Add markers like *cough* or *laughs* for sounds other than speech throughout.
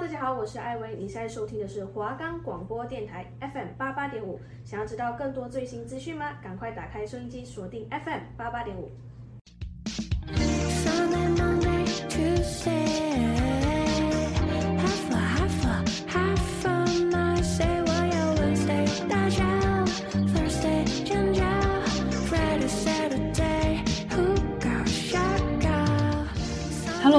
大家好，我是艾薇。你现在收听的是华冈广播电台 FM 八八点五。想要知道更多最新资讯吗？赶快打开收音机，锁定 FM 八八点五。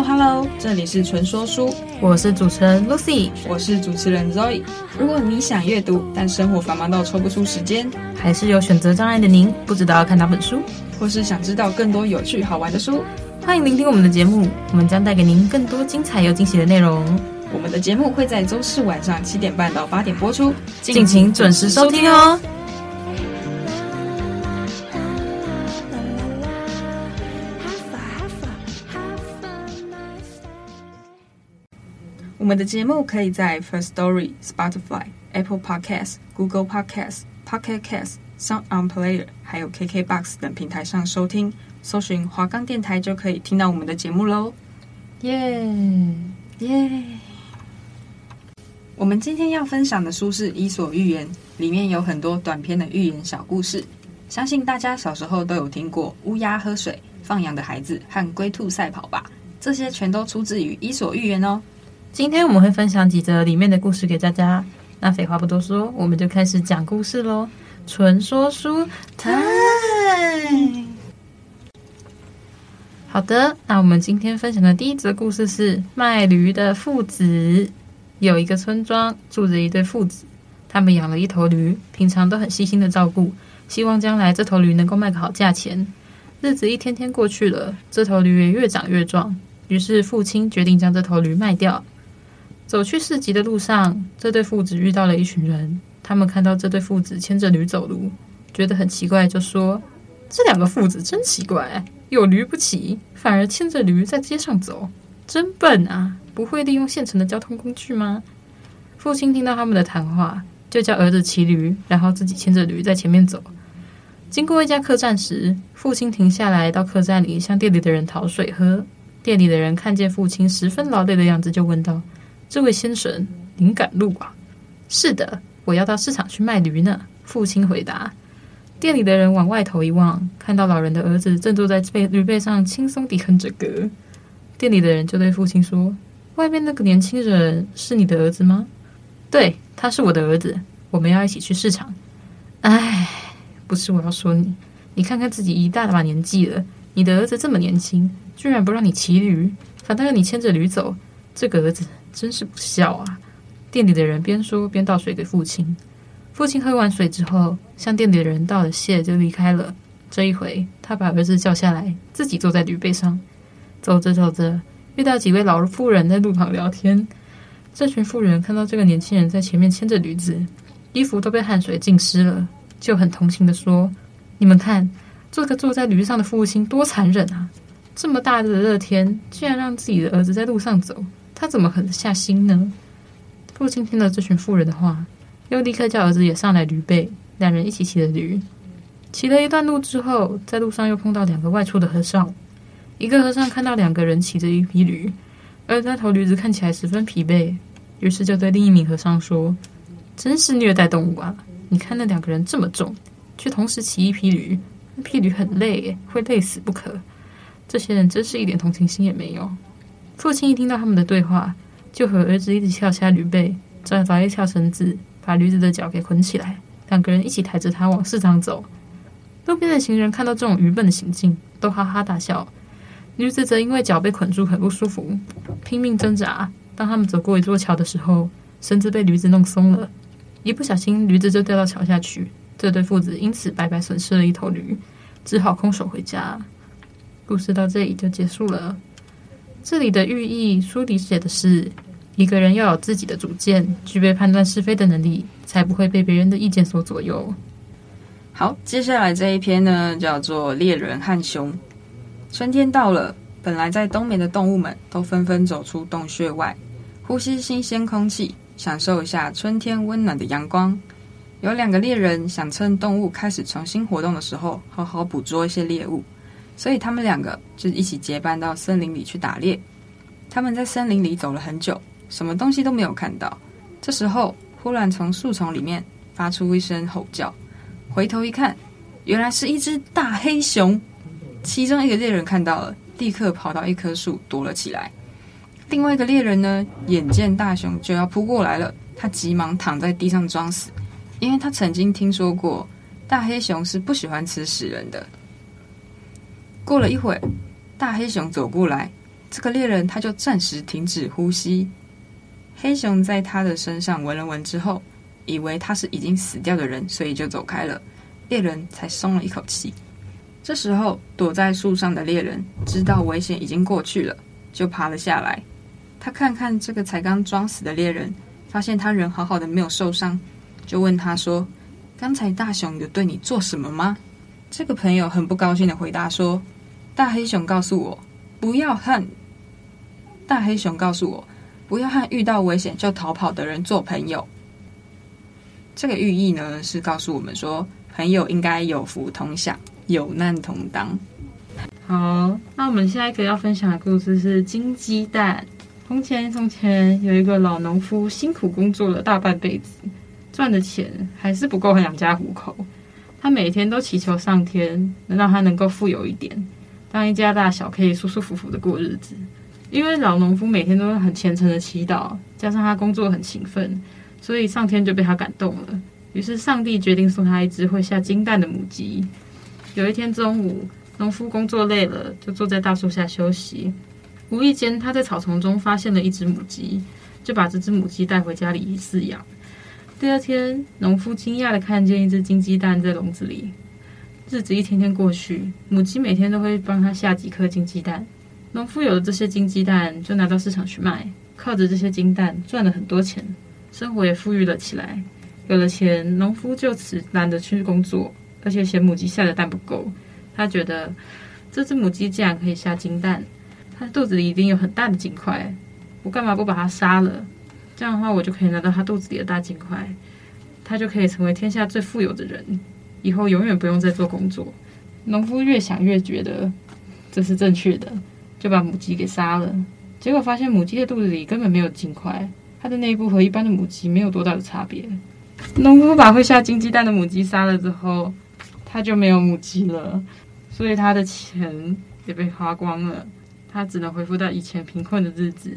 Hello，Hello，这里是纯说书，我是主持人 Lucy，我是主持人 Zoe。如果你想阅读，但生活繁忙到抽不出时间，还是有选择障碍的您，不知道要看哪本书，或是想知道更多有趣好玩的书，欢迎聆听我们的节目，我们将带给您更多精彩又惊喜的内容。我们的节目会在周四晚上七点半到八点播出，敬请准时收听哦。我们的节目可以在 First Story、Spotify、Apple Podcasts、Google Podcasts、Pocket Casts、Sound On Player，还有 KKBox 等平台上收听，搜寻华冈电台就可以听到我们的节目喽！耶耶！我们今天要分享的书是《伊索寓言》，里面有很多短篇的寓言小故事，相信大家小时候都有听过乌鸦喝水、放羊的孩子和龟兔赛跑吧？这些全都出自于《伊索寓言》哦。今天我们会分享几则里面的故事给大家。那废话不多说，我们就开始讲故事喽。纯说书台。好的，那我们今天分享的第一则故事是卖驴的父子。有一个村庄住着一对父子，他们养了一头驴，平常都很细心的照顾，希望将来这头驴能够卖个好价钱。日子一天天过去了，这头驴也越长越壮，于是父亲决定将这头驴卖掉。走去市集的路上，这对父子遇到了一群人。他们看到这对父子牵着驴走路，觉得很奇怪，就说：“这两个父子真奇怪，有驴不骑，反而牵着驴在街上走，真笨啊！不会利用现成的交通工具吗？”父亲听到他们的谈话，就叫儿子骑驴，然后自己牵着驴在前面走。经过一家客栈时，父亲停下来到客栈里向店里的人讨水喝。店里的人看见父亲十分劳累的样子，就问道。这位先生，您赶路啊？是的，我要到市场去卖驴呢。父亲回答。店里的人往外头一望，看到老人的儿子正坐在背驴背上，轻松地哼着歌。店里的人就对父亲说：“外面那个年轻人是你的儿子吗？”“对，他是我的儿子。我们要一起去市场。”“哎，不是我要说你，你看看自己一大把年纪了，你的儿子这么年轻，居然不让你骑驴，反倒要你牵着驴走。这个儿子。”真是不孝啊！店里的人边说边倒水给父亲。父亲喝完水之后，向店里的人道了谢，就离开了。这一回，他把儿子叫下来，自己坐在驴背上。走着走着，遇到几位老妇人在路旁聊天。这群妇人看到这个年轻人在前面牵着驴子，衣服都被汗水浸湿了，就很同情地说：“你们看，这个坐在驴上的父亲多残忍啊！这么大的热天，竟然让自己的儿子在路上走。”他怎么狠得下心呢？父亲听了这群妇人的话，又立刻叫儿子也上来驴背，两人一起骑着驴。骑了一段路之后，在路上又碰到两个外出的和尚。一个和尚看到两个人骑着一匹驴，而那头驴子看起来十分疲惫，于是就对另一名和尚说：“真是虐待动物啊！你看那两个人这么重，却同时骑一匹驴，那匹驴很累，会累死不可。这些人真是一点同情心也没有。”父亲一听到他们的对话，就和儿子一起跳下驴背，再找一条绳子，把驴子的脚给捆起来，两个人一起抬着它往市场走。路边的行人看到这种愚笨的行径，都哈哈大笑。驴子则因为脚被捆住，很不舒服，拼命挣扎。当他们走过一座桥的时候，绳子被驴子弄松了，一不小心，驴子就掉到桥下去。这对父子因此白白损失了一头驴，只好空手回家。故事到这里就结束了。这里的寓意，书里写的是，一个人要有自己的主见，具备判断是非的能力，才不会被别人的意见所左右。好，接下来这一篇呢，叫做《猎人和熊》。春天到了，本来在冬眠的动物们都纷纷走出洞穴外，呼吸新鲜空气，享受一下春天温暖的阳光。有两个猎人想趁动物开始重新活动的时候，好好捕捉一些猎物。所以他们两个就一起结伴到森林里去打猎。他们在森林里走了很久，什么东西都没有看到。这时候，忽然从树丛里面发出一声吼叫，回头一看，原来是一只大黑熊。其中一个猎人看到了，立刻跑到一棵树躲了起来。另外一个猎人呢，眼见大熊就要扑过来了，他急忙躺在地上装死，因为他曾经听说过大黑熊是不喜欢吃死人的。过了一会，大黑熊走过来，这个猎人他就暂时停止呼吸。黑熊在他的身上闻了闻之后，以为他是已经死掉的人，所以就走开了。猎人才松了一口气。这时候，躲在树上的猎人知道危险已经过去了，就爬了下来。他看看这个才刚装死的猎人，发现他人好好的，没有受伤，就问他说：“刚才大熊有对你做什么吗？”这个朋友很不高兴的回答说：“大黑熊告诉我，不要和大黑熊告诉我，不要和遇到危险就逃跑的人做朋友。”这个寓意呢，是告诉我们说，朋友应该有福同享。有难同当。好，那我们下一个要分享的故事是金鸡蛋。从前，从前有一个老农夫，辛苦工作了大半辈子，赚的钱还是不够养家糊口。他每天都祈求上天，能让他能够富有一点，让一家大小可以舒舒服服的过日子。因为老农夫每天都很虔诚的祈祷，加上他工作很勤奋，所以上天就被他感动了。于是，上帝决定送他一只会下金蛋的母鸡。有一天中午，农夫工作累了，就坐在大树下休息。无意间，他在草丛中发现了一只母鸡，就把这只母鸡带回家里饲养。第二天，农夫惊讶地看见一只金鸡蛋在笼子里。日子一天天过去，母鸡每天都会帮他下几颗金鸡蛋。农夫有了这些金鸡蛋，就拿到市场去卖，靠着这些金蛋赚了很多钱，生活也富裕了起来。有了钱，农夫就此懒得去工作。而且嫌母鸡下的蛋不够，他觉得这只母鸡既然可以下金蛋，它肚子里一定有很大的金块，我干嘛不把它杀了？这样的话，我就可以拿到它肚子里的大金块，它就可以成为天下最富有的人，以后永远不用再做工作。农夫越想越觉得这是正确的，就把母鸡给杀了。结果发现母鸡的肚子里根本没有金块，它的内部和一般的母鸡没有多大的差别。农夫把会下金鸡蛋的母鸡杀了之后，他就没有母鸡了，所以他的钱也被花光了，他只能恢复到以前贫困的日子。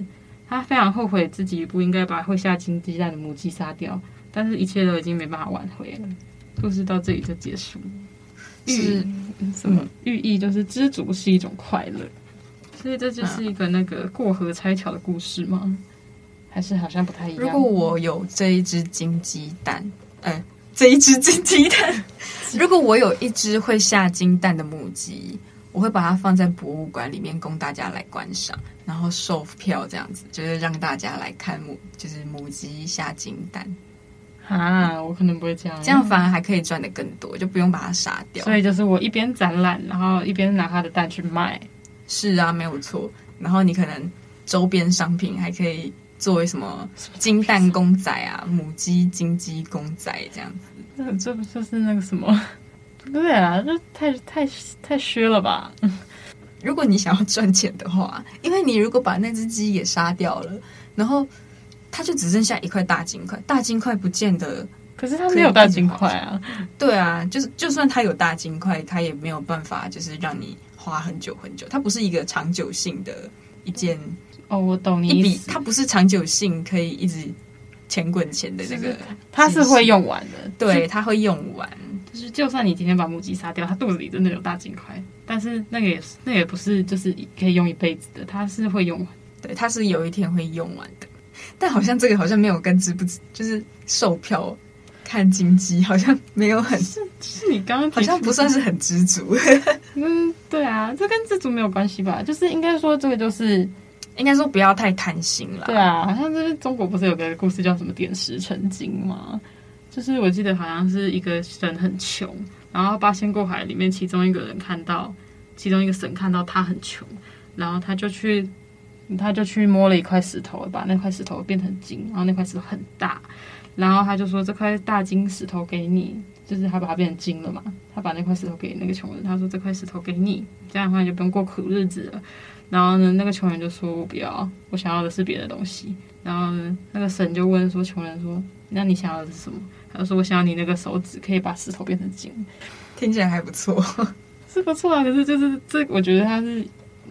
他非常后悔自己不应该把会下金鸡蛋的母鸡杀掉，但是一切都已经没办法挽回了。故事到这里就结束。是什么寓意？就是知足是一种快乐，所以这就是一个那个过河拆桥的故事吗？还是好像不太一样。如果我有这一只金鸡蛋，哎。这一只金鸡蛋，*laughs* 如果我有一只会下金蛋的母鸡，我会把它放在博物馆里面供大家来观赏，然后售票这样子，就是让大家来看母，就是母鸡下金蛋。啊，我可能不会这样，这样反而还可以赚得更多，就不用把它杀掉。所以就是我一边展览，然后一边拿它的蛋去卖。是啊，没有错。然后你可能周边商品还可以。作为什么金蛋公仔啊，母鸡金鸡公仔这样子，那这不就是那个什么？对啊，这太太太虚了吧？如果你想要赚钱的话，因为你如果把那只鸡也杀掉了，然后它就只剩下一块大金块，大金块不见得，可是它没有大金块啊。对啊，就是就算它有大金块，它也没有办法就是让你花很久很久，它不是一个长久性的一件。哦，我懂你意思。它不是长久性可以一直钱滚钱的那个，它是会用完的。对，它会用完。就是就算你今天把母鸡杀掉，它肚子里真的有大金块，但是那个也是，那个也不是就是可以用一辈子的，它是会用完。对，它是有一天会用完的。*laughs* 但好像这个好像没有跟知不知，就是售票看经济好像没有很，是是你刚刚好像不算是很知足。*laughs* 嗯，对啊，这跟知足没有关系吧？就是应该说这个就是。应该说不要太贪心了。对啊，好像就是中国不是有个故事叫什么“点石成金”吗？就是我记得好像是一个人很穷，然后八仙过海里面其中一个人看到，其中一个神看到他很穷，然后他就去，他就去摸了一块石头，把那块石头变成金，然后那块石头很大，然后他就说这块大金石头给你，就是他把它变成金了嘛，他把那块石头给那个穷人，他说这块石头给你，这样的话你就不用过苦日子了。然后呢，那个穷人就说：“我不要，我想要的是别的东西。”然后呢，那个神就问说：“穷人说，那你想要的是什么？”他就说：“我想要你那个手指可以把石头变成金。”听起来还不错，*laughs* 是不错啊。可是就是这，我觉得他是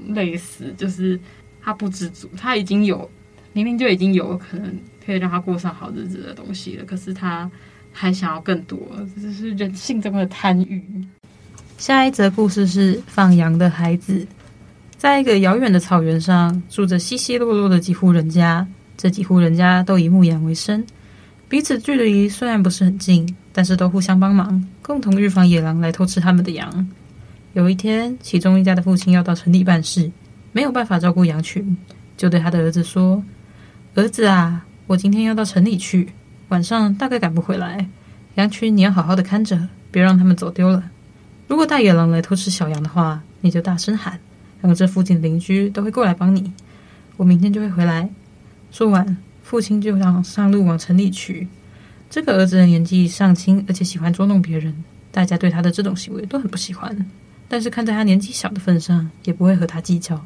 类似，就是他不知足，他已经有明明就已经有可能可以让他过上好日子的东西了，可是他还想要更多，这就是人性中的贪欲。下一则故事是放羊的孩子。在一个遥远的草原上，住着稀稀落落的几户人家。这几户人家都以牧羊为生，彼此距离虽然不是很近，但是都互相帮忙，共同预防野狼来偷吃他们的羊。有一天，其中一家的父亲要到城里办事，没有办法照顾羊群，就对他的儿子说：“儿子啊，我今天要到城里去，晚上大概赶不回来，羊群你要好好的看着，别让他们走丢了。如果大野狼来偷吃小羊的话，你就大声喊。”然后这附近的邻居都会过来帮你。我明天就会回来。说完，父亲就让上路往城里去。这个儿子的年纪尚轻，而且喜欢捉弄别人，大家对他的这种行为都很不喜欢。但是看在他年纪小的份上，也不会和他计较。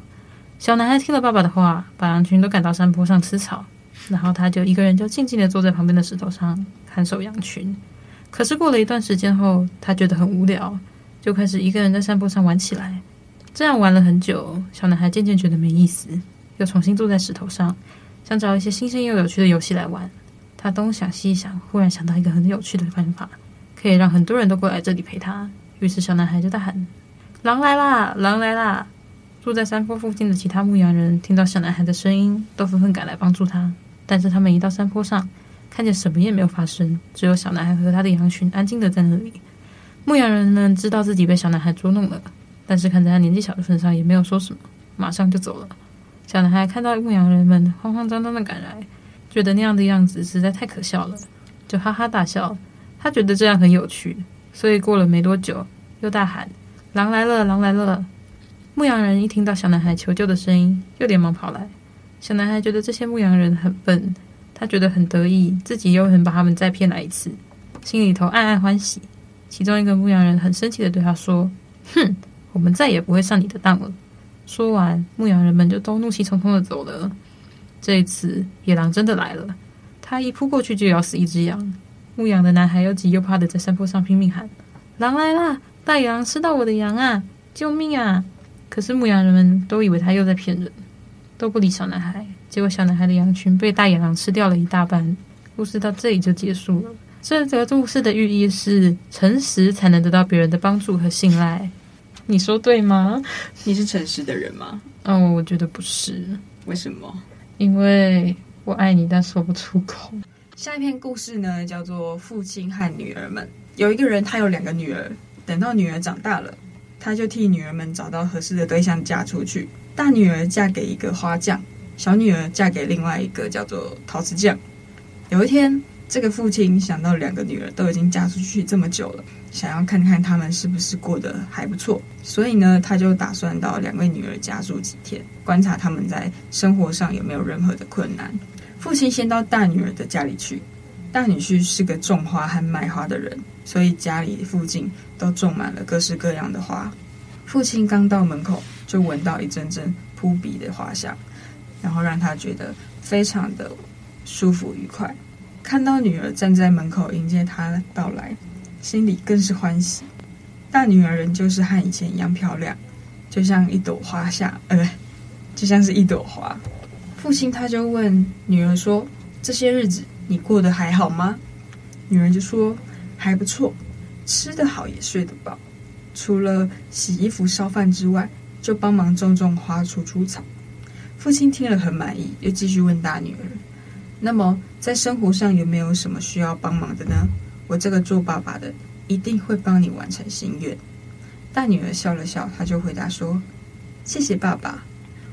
小男孩听了爸爸的话，把羊群都赶到山坡上吃草，然后他就一个人就静静地坐在旁边的石头上看守羊群。可是过了一段时间后，他觉得很无聊，就开始一个人在山坡上玩起来。这样玩了很久，小男孩渐渐觉得没意思，又重新坐在石头上，想找一些新鲜又有趣的游戏来玩。他东想西想，忽然想到一个很有趣的办法，可以让很多人都过来这里陪他。于是小男孩就大喊：“狼来啦！狼来啦！”住在山坡附近的其他牧羊人听到小男孩的声音，都纷纷赶来帮助他。但是他们一到山坡上，看见什么也没有发生，只有小男孩和他的羊群安静的在那里。牧羊人们知道自己被小男孩捉弄了。但是看在他年纪小的份上，也没有说什么，马上就走了。小男孩看到牧羊人们慌慌张张的赶来，觉得那样的样子实在太可笑了，就哈哈大笑。他觉得这样很有趣，所以过了没多久，又大喊：“狼来了！狼来了！”牧羊人一听到小男孩求救的声音，又连忙跑来。小男孩觉得这些牧羊人很笨，他觉得很得意，自己又能把他们再骗来一次，心里头暗暗欢喜。其中一个牧羊人很生气的对他说：“哼！”我们再也不会上你的当了。说完，牧羊人们就都怒气冲冲的走了。这一次，野狼真的来了，他一扑过去就咬死一只羊。牧羊的男孩又急又怕的在山坡上拼命喊：“狼来啦！大野狼吃到我的羊啊！救命啊！”可是牧羊人们都以为他又在骗人，都不理小男孩。结果，小男孩的羊群被大野狼吃掉了一大半。故事到这里就结束了。这则故事的寓意是：诚实才能得到别人的帮助和信赖。你说对吗？你是诚实的人吗？哦，我觉得不是。为什么？因为我爱你，但说不出口。下一篇故事呢，叫做《父亲和女儿们》。有一个人，他有两个女儿。等到女儿长大了，他就替女儿们找到合适的对象嫁出去。大女儿嫁给一个花匠，小女儿嫁给另外一个叫做陶瓷匠。有一天，这个父亲想到两个女儿都已经嫁出去这么久了。想要看看他们是不是过得还不错，所以呢，他就打算到两位女儿家住几天，观察他们在生活上有没有任何的困难。父亲先到大女儿的家里去，大女婿是个种花和卖花的人，所以家里附近都种满了各式各样的花。父亲刚到门口，就闻到一阵阵扑鼻的花香，然后让他觉得非常的舒服愉快。看到女儿站在门口迎接他到来。心里更是欢喜，大女儿人就是和以前一样漂亮，就像一朵花下，呃，就像是一朵花。父亲他就问女儿说：“这些日子你过得还好吗？”女儿就说：“还不错，吃得好也睡得饱，除了洗衣服烧饭之外，就帮忙种种花、除除草。”父亲听了很满意，又继续问大女儿：“那么在生活上有没有什么需要帮忙的呢？”我这个做爸爸的一定会帮你完成心愿。大女儿笑了笑，她就回答说：“谢谢爸爸，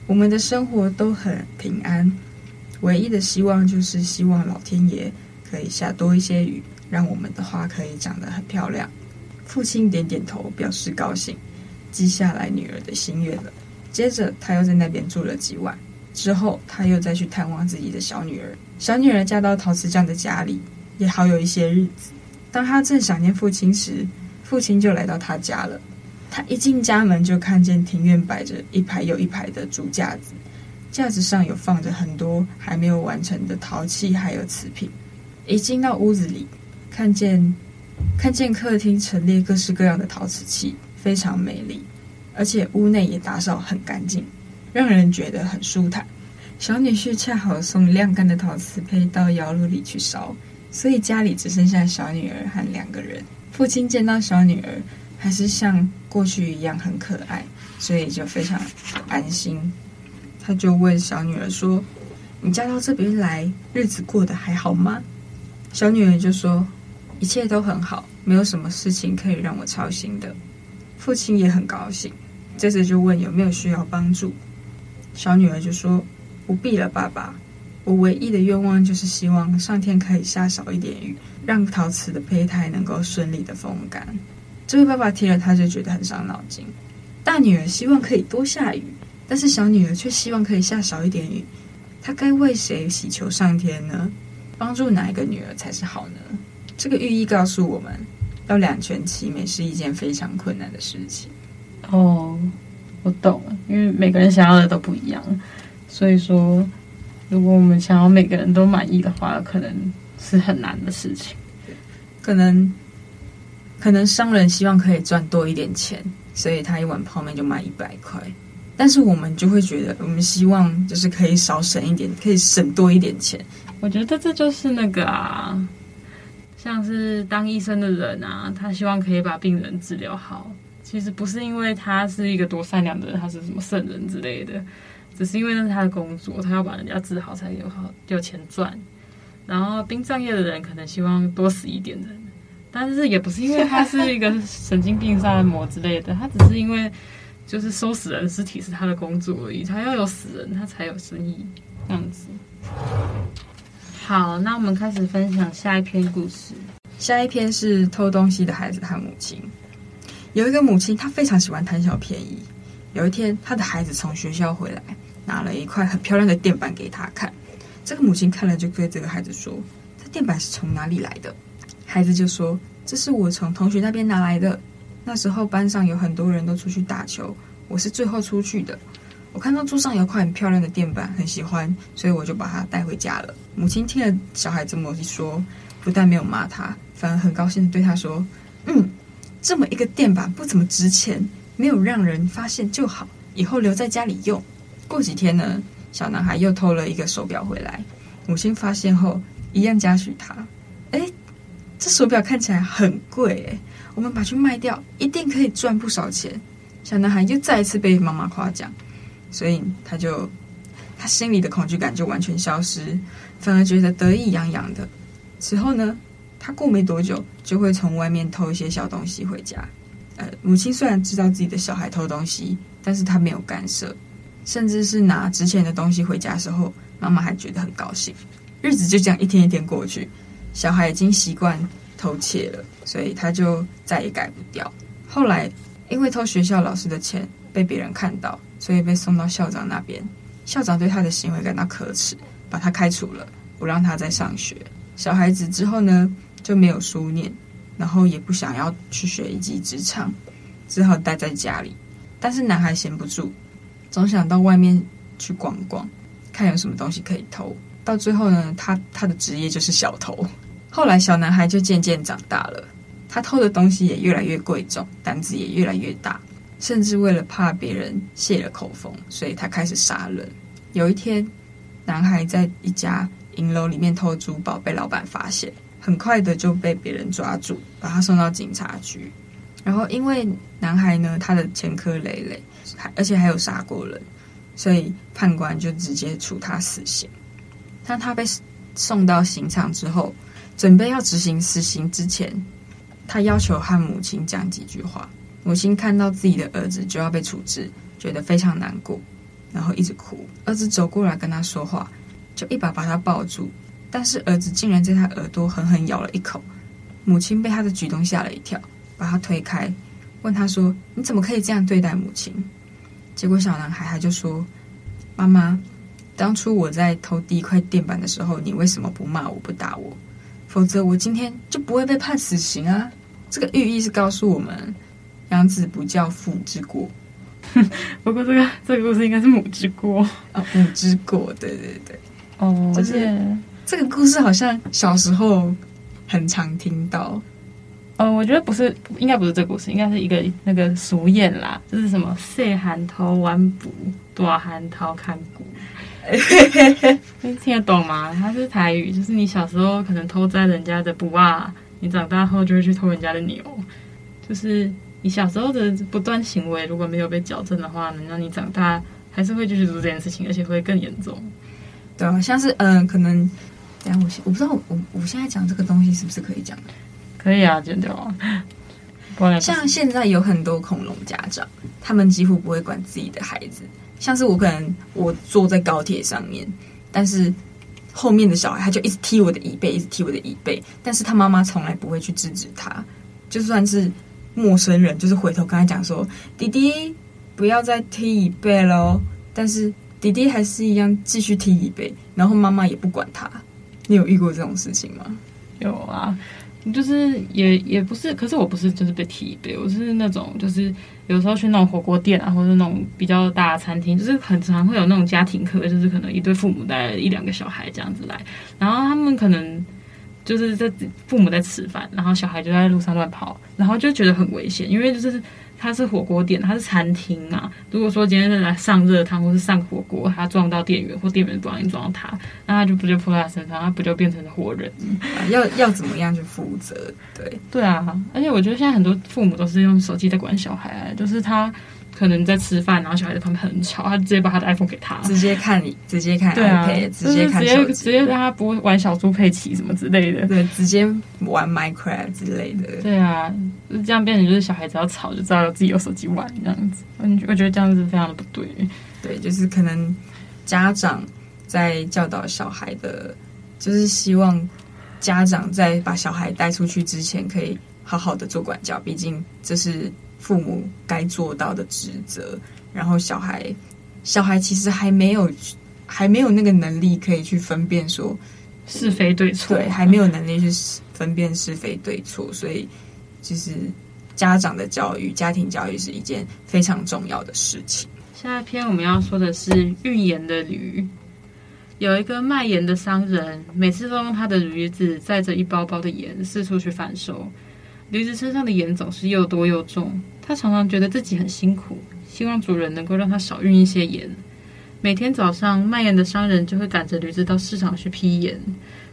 我们的生活都很平安，唯一的希望就是希望老天爷可以下多一些雨，让我们的花可以长得很漂亮。”父亲点点头，表示高兴，记下来女儿的心愿了。接着，他又在那边住了几晚，之后他又再去探望自己的小女儿。小女儿嫁到陶瓷匠的家里，也好有一些日子。当他正想念父亲时，父亲就来到他家了。他一进家门就看见庭院摆着一排又一排的竹架子，架子上有放着很多还没有完成的陶器，还有瓷瓶。一进到屋子里，看见看见客厅陈列各式各样的陶瓷器，非常美丽，而且屋内也打扫很干净，让人觉得很舒坦。小女婿恰好送晾干的陶瓷胚到窑炉里去烧，所以家里只剩下小女儿和两个人。父亲见到小女儿还是像过去一样很可爱，所以就非常安心。他就问小女儿说：“你嫁到这边来，日子过得还好吗？”小女儿就说：“一切都很好，没有什么事情可以让我操心的。”父亲也很高兴，接着就问有没有需要帮助。小女儿就说：“不必了，爸爸。我唯一的愿望就是希望上天可以下少一点雨，让陶瓷的胚胎能够顺利的风干。”这位爸爸听了，他就觉得很伤脑筋。大女儿希望可以多下雨，但是小女儿却希望可以下少一点雨。她该为谁祈求上天呢？帮助哪一个女儿才是好呢？这个寓意告诉我们，要两全其美是一件非常困难的事情。哦，我懂了，因为每个人想要的都不一样，所以说，如果我们想要每个人都满意的话，可能是很难的事情。可能，可能商人希望可以赚多一点钱，所以他一碗泡面就卖一百块。但是我们就会觉得，我们希望就是可以少省一点，可以省多一点钱。我觉得这就是那个啊，像是当医生的人啊，他希望可以把病人治疗好。其实不是因为他是一个多善良的人，他是什么圣人之类的，只是因为那是他的工作，他要把人家治好才有好有钱赚。然后殡葬业的人可能希望多死一点人，但是也不是因为他是一个神经病杀人魔之类的，他只是因为。就是收死人尸体是他的工作而已，他要有死人，他才有生意这样子。好，那我们开始分享下一篇故事。下一篇是偷东西的孩子和母亲。有一个母亲，她非常喜欢贪小便宜。有一天，她的孩子从学校回来，拿了一块很漂亮的垫板给他看。这个母亲看了就对这个孩子说：“这垫板是从哪里来的？”孩子就说：“这是我从同学那边拿来的。”那时候班上有很多人都出去打球，我是最后出去的。我看到桌上有块很漂亮的垫板，很喜欢，所以我就把它带回家了。母亲听了小孩这么一说，不但没有骂他，反而很高兴地对他说：“嗯，这么一个垫板不怎么值钱，没有让人发现就好，以后留在家里用。”过几天呢，小男孩又偷了一个手表回来，母亲发现后一样嘉许他。哎，这手表看起来很贵哎。我们把去卖掉，一定可以赚不少钱。小男孩又再一次被妈妈夸奖，所以他就他心里的恐惧感就完全消失，反而觉得得意洋洋的。此后呢，他过没多久就会从外面偷一些小东西回家。呃，母亲虽然知道自己的小孩偷东西，但是他没有干涉，甚至是拿值钱的东西回家时候，妈妈还觉得很高兴。日子就这样一天一天过去，小孩已经习惯。偷窃了，所以他就再也改不掉。后来因为偷学校老师的钱被别人看到，所以被送到校长那边。校长对他的行为感到可耻，把他开除了，不让他再上学。小孩子之后呢，就没有书念，然后也不想要去学一技之长，只好待在家里。但是男孩闲不住，总想到外面去逛逛，看有什么东西可以偷。到最后呢，他他的职业就是小偷。后来，小男孩就渐渐长大了，他偷的东西也越来越贵重，胆子也越来越大，甚至为了怕别人泄了口风，所以他开始杀人。有一天，男孩在一家银楼里面偷珠宝，被老板发现，很快的就被别人抓住，把他送到警察局。然后，因为男孩呢，他的前科累累，还而且还有杀过人，所以判官就直接处他死刑。当他被送到刑场之后，准备要执行死刑之前，他要求和母亲讲几句话。母亲看到自己的儿子就要被处置，觉得非常难过，然后一直哭。儿子走过来跟他说话，就一把把他抱住，但是儿子竟然在他耳朵狠狠咬了一口。母亲被他的举动吓了一跳，把他推开，问他说：“你怎么可以这样对待母亲？”结果小男孩他就说：“妈妈，当初我在偷第一块垫板的时候，你为什么不骂我，不打我？”否则我今天就不会被判死刑啊！这个寓意是告诉我们，养子不教父之过。*laughs* 不过这个这个故事应该是母之过啊，母之过，对对对。哦，就是这个故事好像小时候很常听到。呃，我觉得不是，应该不是这个故事，应该是一个那个俗谚啦，就是什么“细汉偷碗布，大汉偷看骨”，你 *laughs* 听得懂吗？它是台语，就是你小时候可能偷摘人家的布啊，你长大后就会去偷人家的牛，就是你小时候的不断行为如果没有被矫正的话，能让你长大还是会继续做这件事情，而且会更严重。对啊，像是嗯、呃，可能，等下我我不知道我我现在讲这个东西是不是可以讲的。可以啊，剪掉啊。像现在有很多恐龙家长，他们几乎不会管自己的孩子。像是我可能我坐在高铁上面，但是后面的小孩他就一直踢我的椅背，一直踢我的椅背，但是他妈妈从来不会去制止他。就算是陌生人，就是回头跟他讲说：“弟弟，不要再踢椅背喽。”但是弟弟还是一样继续踢椅背，然后妈妈也不管他。你有遇过这种事情吗？有啊。就是也也不是，可是我不是就是被踢椅背，我是那种就是有时候去那种火锅店啊，或者那种比较大的餐厅，就是很常会有那种家庭客，就是可能一对父母带一两个小孩这样子来，然后他们可能就是在父母在吃饭，然后小孩就在路上乱跑，然后就觉得很危险，因为就是。它是火锅店，它是餐厅啊。如果说今天是来上热汤或是上火锅，他撞到店员或店员不小心撞到他，那他就不就扑在他身上，他不就变成了活人？啊、要要怎么样去负责？对对啊，而且我觉得现在很多父母都是用手机在管小孩，就是他。可能在吃饭，然后小孩在旁边很吵，他直接把他的 iPhone 给他，直接看你，直接看 iPad，啊，直接看手机，直接让他不玩小猪佩奇什么之类的，对，直接玩 Minecraft 之类的，对啊，这样变成就是小孩子要吵就知道自己有手机玩这样子，我我觉得这样子非常的不对，对，就是可能家长在教导小孩的，就是希望家长在把小孩带出去之前，可以好好的做管教，毕竟这是。父母该做到的职责，然后小孩，小孩其实还没有，还没有那个能力可以去分辨说是非对错，对，还没有能力去分辨是非对错，所以其实家长的教育、家庭教育是一件非常重要的事情。下一篇我们要说的是运盐的驴，有一个卖盐的商人，每次都用他的驴子载着一包包的盐四处去贩售，驴子身上的盐总是又多又重。它常常觉得自己很辛苦，希望主人能够让它少运一些盐。每天早上，卖盐的商人就会赶着驴子到市场去批盐，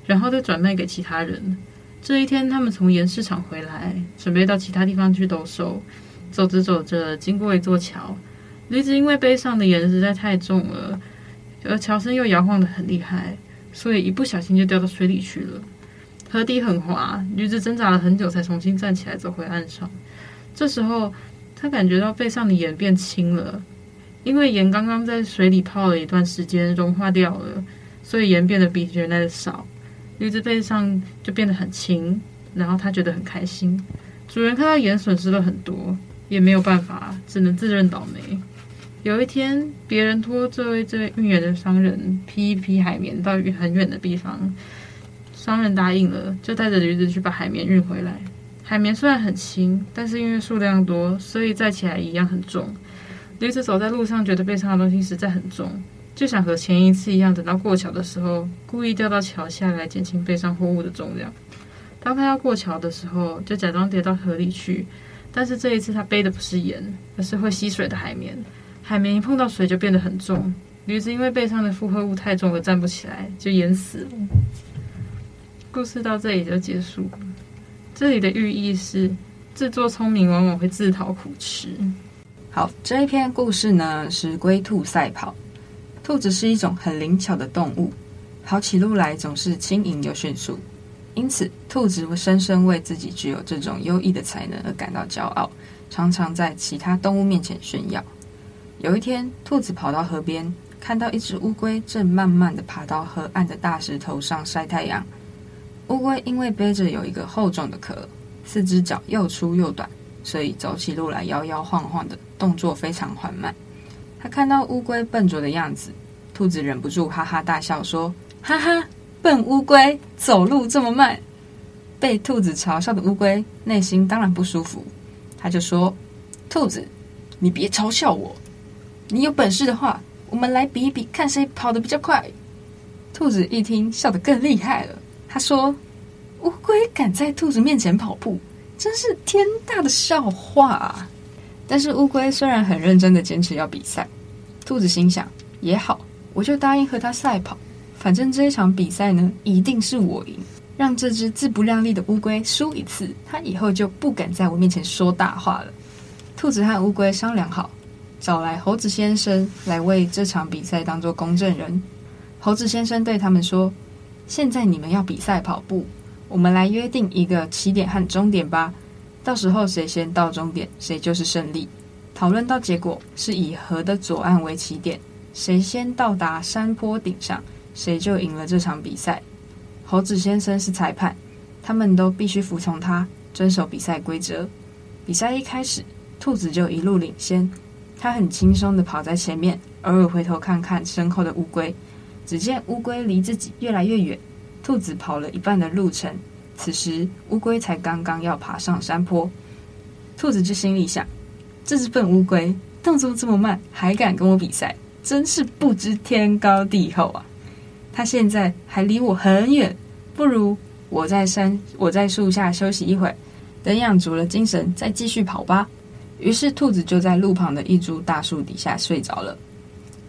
然后再转卖给其他人。这一天，他们从盐市场回来，准备到其他地方去兜售。走着走着，经过一座桥，驴子因为背上的盐实在太重了，而桥身又摇晃得很厉害，所以一不小心就掉到水里去了。河底很滑，驴子挣扎了很久，才重新站起来，走回岸上。这时候，他感觉到背上的盐变轻了，因为盐刚刚在水里泡了一段时间，融化掉了，所以盐变得比原来的少。驴子背上就变得很轻，然后他觉得很开心。主人看到盐损失了很多，也没有办法，只能自认倒霉。有一天，别人托这位这位运盐的商人批一批海绵到很远的地方，商人答应了，就带着驴子去把海绵运回来。海绵虽然很轻，但是因为数量多，所以载起来一样很重。驴子走在路上，觉得背上的东西实在很重，就想和前一次一样，等到过桥的时候，故意掉到桥下来减轻背上货物的重量。当他要过桥的时候，就假装跌到河里去。但是这一次他背的不是盐，而是会吸水的海绵。海绵一碰到水就变得很重，驴子因为背上的负荷物太重而站不起来，就淹死了。故事到这里就结束。这里的寓意是，自作聪明往往会自讨苦吃。好，这一篇故事呢是龟兔赛跑。兔子是一种很灵巧的动物，跑起路来总是轻盈又迅速，因此兔子会深深为自己具有这种优异的才能而感到骄傲，常常在其他动物面前炫耀。有一天，兔子跑到河边，看到一只乌龟正慢慢地爬到河岸的大石头上晒太阳。乌龟因为背着有一个厚重的壳，四只脚又粗又短，所以走起路来摇摇晃晃的，动作非常缓慢。他看到乌龟笨拙的样子，兔子忍不住哈哈大笑说：“哈哈，笨乌龟，走路这么慢。”被兔子嘲笑的乌龟内心当然不舒服，他就说：“兔子，你别嘲笑我！你有本事的话，我们来比一比，看谁跑得比较快。”兔子一听，笑得更厉害了。他说：“乌龟敢在兔子面前跑步，真是天大的笑话啊！”但是乌龟虽然很认真的坚持要比赛，兔子心想：“也好，我就答应和他赛跑。反正这一场比赛呢，一定是我赢。让这只自不量力的乌龟输一次，它以后就不敢在我面前说大话了。”兔子和乌龟商量好，找来猴子先生来为这场比赛当做公证人。猴子先生对他们说：“现在你们要比赛跑步，我们来约定一个起点和终点吧。到时候谁先到终点，谁就是胜利。讨论到结果是以河的左岸为起点，谁先到达山坡顶上，谁就赢了这场比赛。猴子先生是裁判，他们都必须服从他，遵守比赛规则。比赛一开始，兔子就一路领先，他很轻松地跑在前面，偶尔回头看看身后的乌龟。”只见乌龟离自己越来越远，兔子跑了一半的路程，此时乌龟才刚刚要爬上山坡。兔子就心里想：这只笨乌龟动作这么慢，还敢跟我比赛，真是不知天高地厚啊！它现在还离我很远，不如我在山，我在树下休息一会，等养足了精神再继续跑吧。于是兔子就在路旁的一株大树底下睡着了。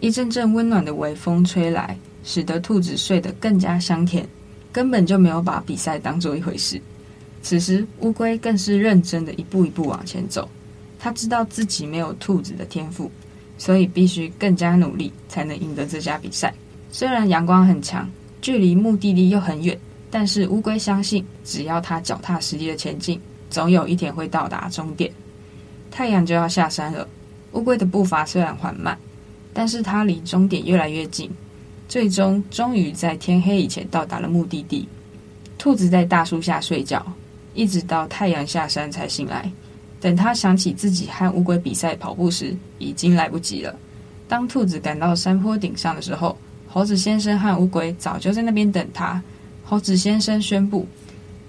一阵阵温暖的微风吹来，使得兔子睡得更加香甜，根本就没有把比赛当做一回事。此时，乌龟更是认真的一步一步往前走。他知道自己没有兔子的天赋，所以必须更加努力，才能赢得这架比赛。虽然阳光很强，距离目的地又很远，但是乌龟相信，只要他脚踏实地的前进，总有一天会到达终点。太阳就要下山了，乌龟的步伐虽然缓慢。但是它离终点越来越近，最终终于在天黑以前到达了目的地。兔子在大树下睡觉，一直到太阳下山才醒来。等他想起自己和乌龟比赛跑步时，已经来不及了。当兔子赶到山坡顶上的时候，猴子先生和乌龟早就在那边等他。猴子先生宣布，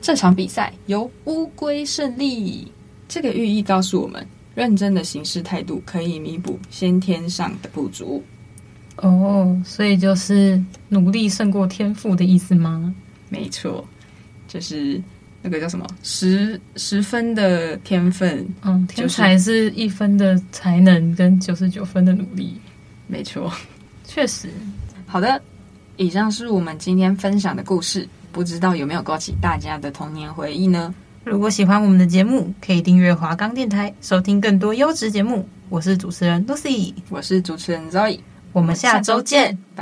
这场比赛由乌龟胜利。这个寓意告诉我们。认真的行事态度可以弥补先天上的不足。哦，所以就是努力胜过天赋的意思吗？没错，就是那个叫什么十十分的天分，嗯，天才是一分的才能跟九十九分的努力。没错，确实。好的，以上是我们今天分享的故事，不知道有没有勾起大家的童年回忆呢？如果喜欢我们的节目，可以订阅华冈电台，收听更多优质节目。我是主持人 Lucy，我是主持人 Zoe，我们下周见。